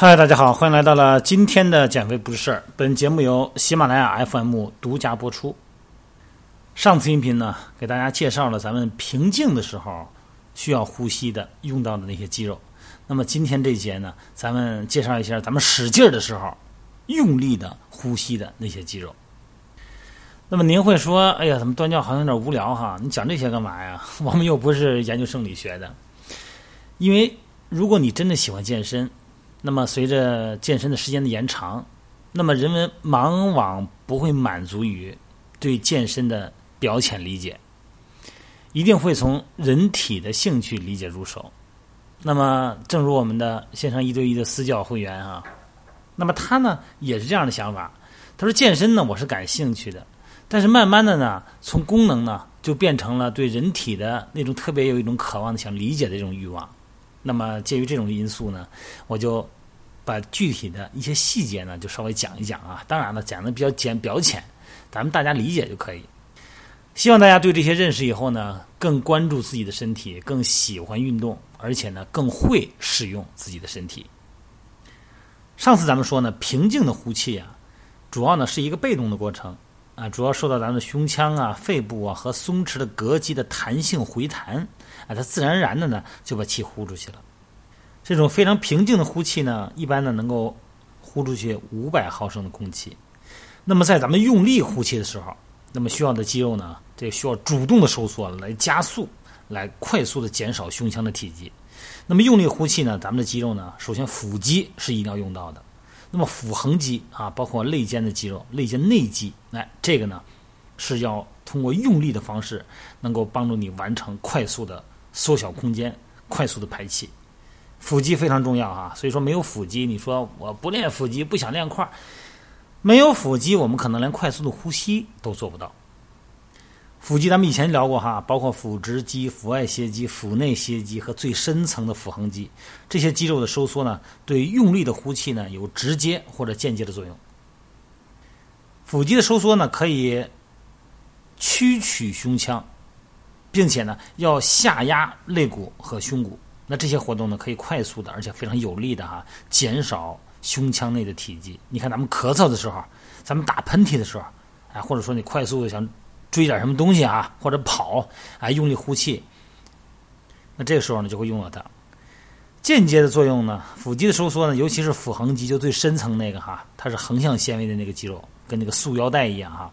嗨，大家好，欢迎来到了今天的减肥不是事儿。本节目由喜马拉雅 FM 独家播出。上次音频呢，给大家介绍了咱们平静的时候需要呼吸的用到的那些肌肉。那么今天这节呢，咱们介绍一下咱们使劲儿的时候用力的呼吸的那些肌肉。那么您会说，哎呀，怎么端教好像有点无聊哈？你讲这些干嘛呀？我们又不是研究生理学的。因为如果你真的喜欢健身，那么，随着健身的时间的延长，那么人们往往不会满足于对健身的表浅理解，一定会从人体的兴趣理解入手。那么，正如我们的线上一对一的私教会员啊，那么他呢也是这样的想法。他说：“健身呢，我是感兴趣的，但是慢慢的呢，从功能呢就变成了对人体的那种特别有一种渴望的想理解的这种欲望。”那么，介于这种因素呢，我就把具体的一些细节呢，就稍微讲一讲啊。当然了，讲的比较简表浅，咱们大家理解就可以。希望大家对这些认识以后呢，更关注自己的身体，更喜欢运动，而且呢，更会使用自己的身体。上次咱们说呢，平静的呼气啊，主要呢是一个被动的过程啊，主要受到咱们的胸腔啊、肺部啊和松弛的膈肌的弹性回弹。啊，它自然而然的呢就把气呼出去了。这种非常平静的呼气呢，一般呢能够呼出去五百毫升的空气。那么在咱们用力呼气的时候，那么需要的肌肉呢，这需要主动的收缩来加速，来快速的减少胸腔的体积。那么用力呼气呢，咱们的肌肉呢，首先腹肌是一定要用到的。那么腹横肌啊，包括肋间的肌肉、肋间内肌，哎，这个呢是要通过用力的方式，能够帮助你完成快速的。缩小空间，快速的排气，腹肌非常重要啊。所以说，没有腹肌，你说我不练腹肌，不想练块，没有腹肌，我们可能连快速的呼吸都做不到。腹肌咱们以前聊过哈，包括腹直肌、腹外斜肌、腹内斜肌和最深层的腹横肌，这些肌肉的收缩呢，对用力的呼气呢有直接或者间接的作用。腹肌的收缩呢，可以屈曲胸腔。并且呢，要下压肋骨和胸骨，那这些活动呢，可以快速的，而且非常有力的哈，减少胸腔内的体积。你看咱们咳嗽的时候，咱们打喷嚏的时候，哎，或者说你快速的想追点什么东西啊，或者跑，哎，用力呼气，那这个时候呢，就会用到它。间接的作用呢，腹肌的收缩呢，尤其是腹横肌，就最深层那个哈，它是横向纤维的那个肌肉，跟那个束腰带一样哈。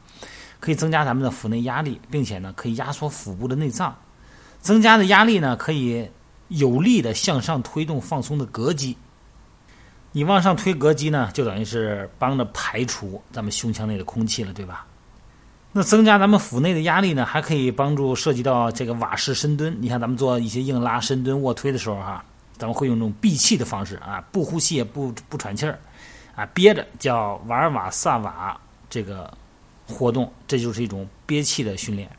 可以增加咱们的腹内压力，并且呢，可以压缩腹部的内脏。增加的压力呢，可以有力的向上推动放松的膈肌。你往上推膈肌呢，就等于是帮着排除咱们胸腔内的空气了，对吧？那增加咱们腹内的压力呢，还可以帮助涉及到这个瓦式深蹲。你看咱们做一些硬拉、深蹲、卧推的时候哈，咱们会用这种闭气的方式啊，不呼吸也不不喘气儿，啊，憋着叫瓦尔瓦萨瓦这个。活动，这就是一种憋气的训练。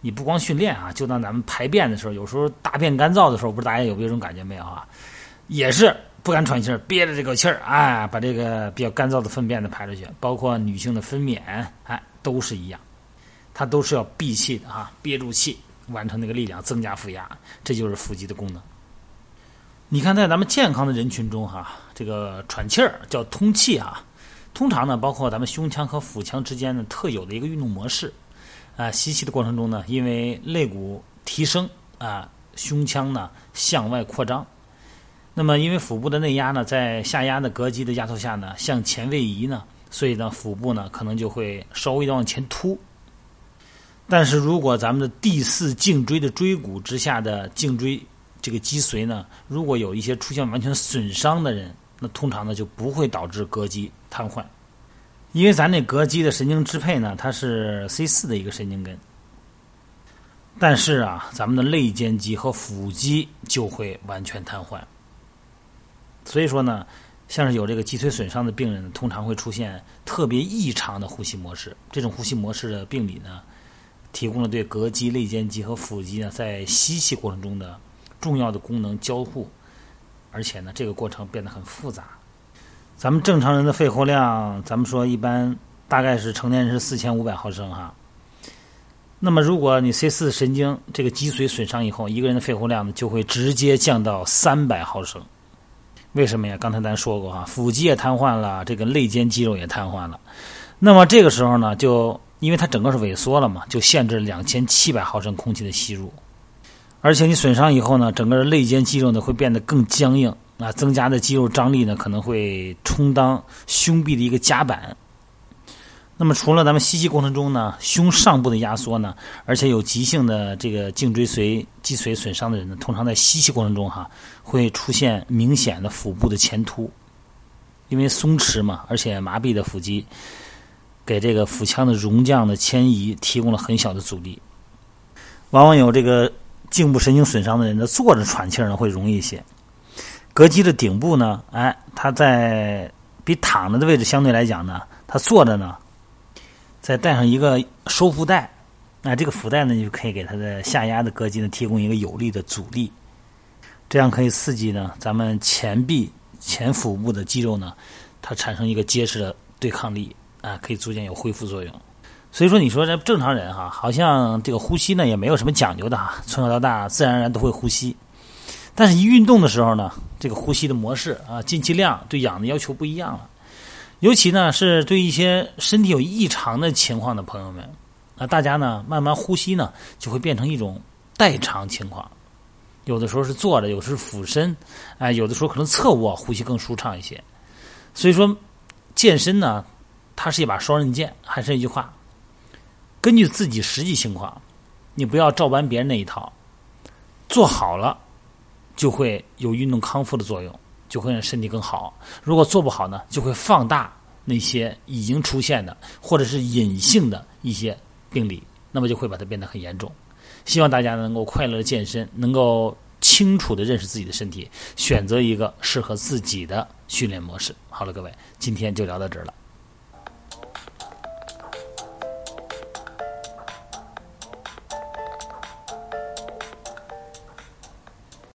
你不光训练啊，就当咱们排便的时候，有时候大便干燥的时候，不知道大家有没有这种感觉没有啊？也是不敢喘气儿，憋着这口气儿，哎，把这个比较干燥的粪便呢排出去。包括女性的分娩，哎，都是一样，它都是要闭气的啊，憋住气，完成那个力量，增加腹压，这就是腹肌的功能。你看，在咱们健康的人群中，哈，这个喘气儿叫通气啊。通常呢，包括咱们胸腔和腹腔之间呢特有的一个运动模式，啊，吸气的过程中呢，因为肋骨提升啊，胸腔呢向外扩张，那么因为腹部的内压呢在下压的膈肌的压缩下呢向前位移呢，所以呢腹部呢可能就会稍微的往前凸。但是如果咱们的第四颈椎的椎骨之下的颈椎这个脊髓呢，如果有一些出现完全损伤的人。那通常呢就不会导致膈肌瘫痪，因为咱这膈肌的神经支配呢，它是 C 四的一个神经根。但是啊，咱们的肋间肌和腹肌就会完全瘫痪。所以说呢，像是有这个脊髓损伤的病人，通常会出现特别异常的呼吸模式。这种呼吸模式的病理呢，提供了对膈肌、肋间肌和腹肌呢在吸气过程中的重要的功能交互。而且呢，这个过程变得很复杂。咱们正常人的肺活量，咱们说一般大概是成年人是四千五百毫升哈。那么，如果你 C 四神经这个脊髓损伤以后，一个人的肺活量呢就会直接降到三百毫升。为什么呀？刚才咱说过啊，腹肌也瘫痪了，这个肋间肌肉也瘫痪了。那么这个时候呢，就因为它整个是萎缩了嘛，就限制两千七百毫升空气的吸入。而且你损伤以后呢，整个肋间肌肉呢会变得更僵硬啊，增加的肌肉张力呢可能会充当胸壁的一个夹板。那么除了咱们吸气过程中呢，胸上部的压缩呢，而且有急性的这个颈椎髓脊髓损伤的人呢，通常在吸气过程中哈，会出现明显的腹部的前凸，因为松弛嘛，而且麻痹的腹肌，给这个腹腔的容降的迁移提供了很小的阻力。往往有这个颈部神经损伤的人，呢，坐着喘气呢会容易一些。膈肌的顶部呢，哎，它在比躺着的位置相对来讲呢，它坐着呢。再带上一个收腹带，那这个腹带呢，就可以给它的下压的膈肌呢提供一个有力的阻力，这样可以刺激呢咱们前臂、前腹部的肌肉呢，它产生一个结实的对抗力啊，可以逐渐有恢复作用。所以说，你说这正常人哈，好像这个呼吸呢也没有什么讲究的哈，从小到大自然而然都会呼吸，但是一运动的时候呢，这个呼吸的模式啊，进气量对氧的要求不一样了。尤其呢，是对一些身体有异常的情况的朋友们，啊，大家呢慢慢呼吸呢，就会变成一种代偿情况。有的时候是坐着，有的是俯身，哎，有的时候可能侧卧，呼吸更舒畅一些。所以说，健身呢，它是一把双刃剑。还是那句话，根据自己实际情况，你不要照搬别人那一套，做好了就会有运动康复的作用。就会让身体更好。如果做不好呢，就会放大那些已经出现的或者是隐性的一些病理，那么就会把它变得很严重。希望大家能够快乐健身，能够清楚的认识自己的身体，选择一个适合自己的训练模式。好了，各位，今天就聊到这儿了。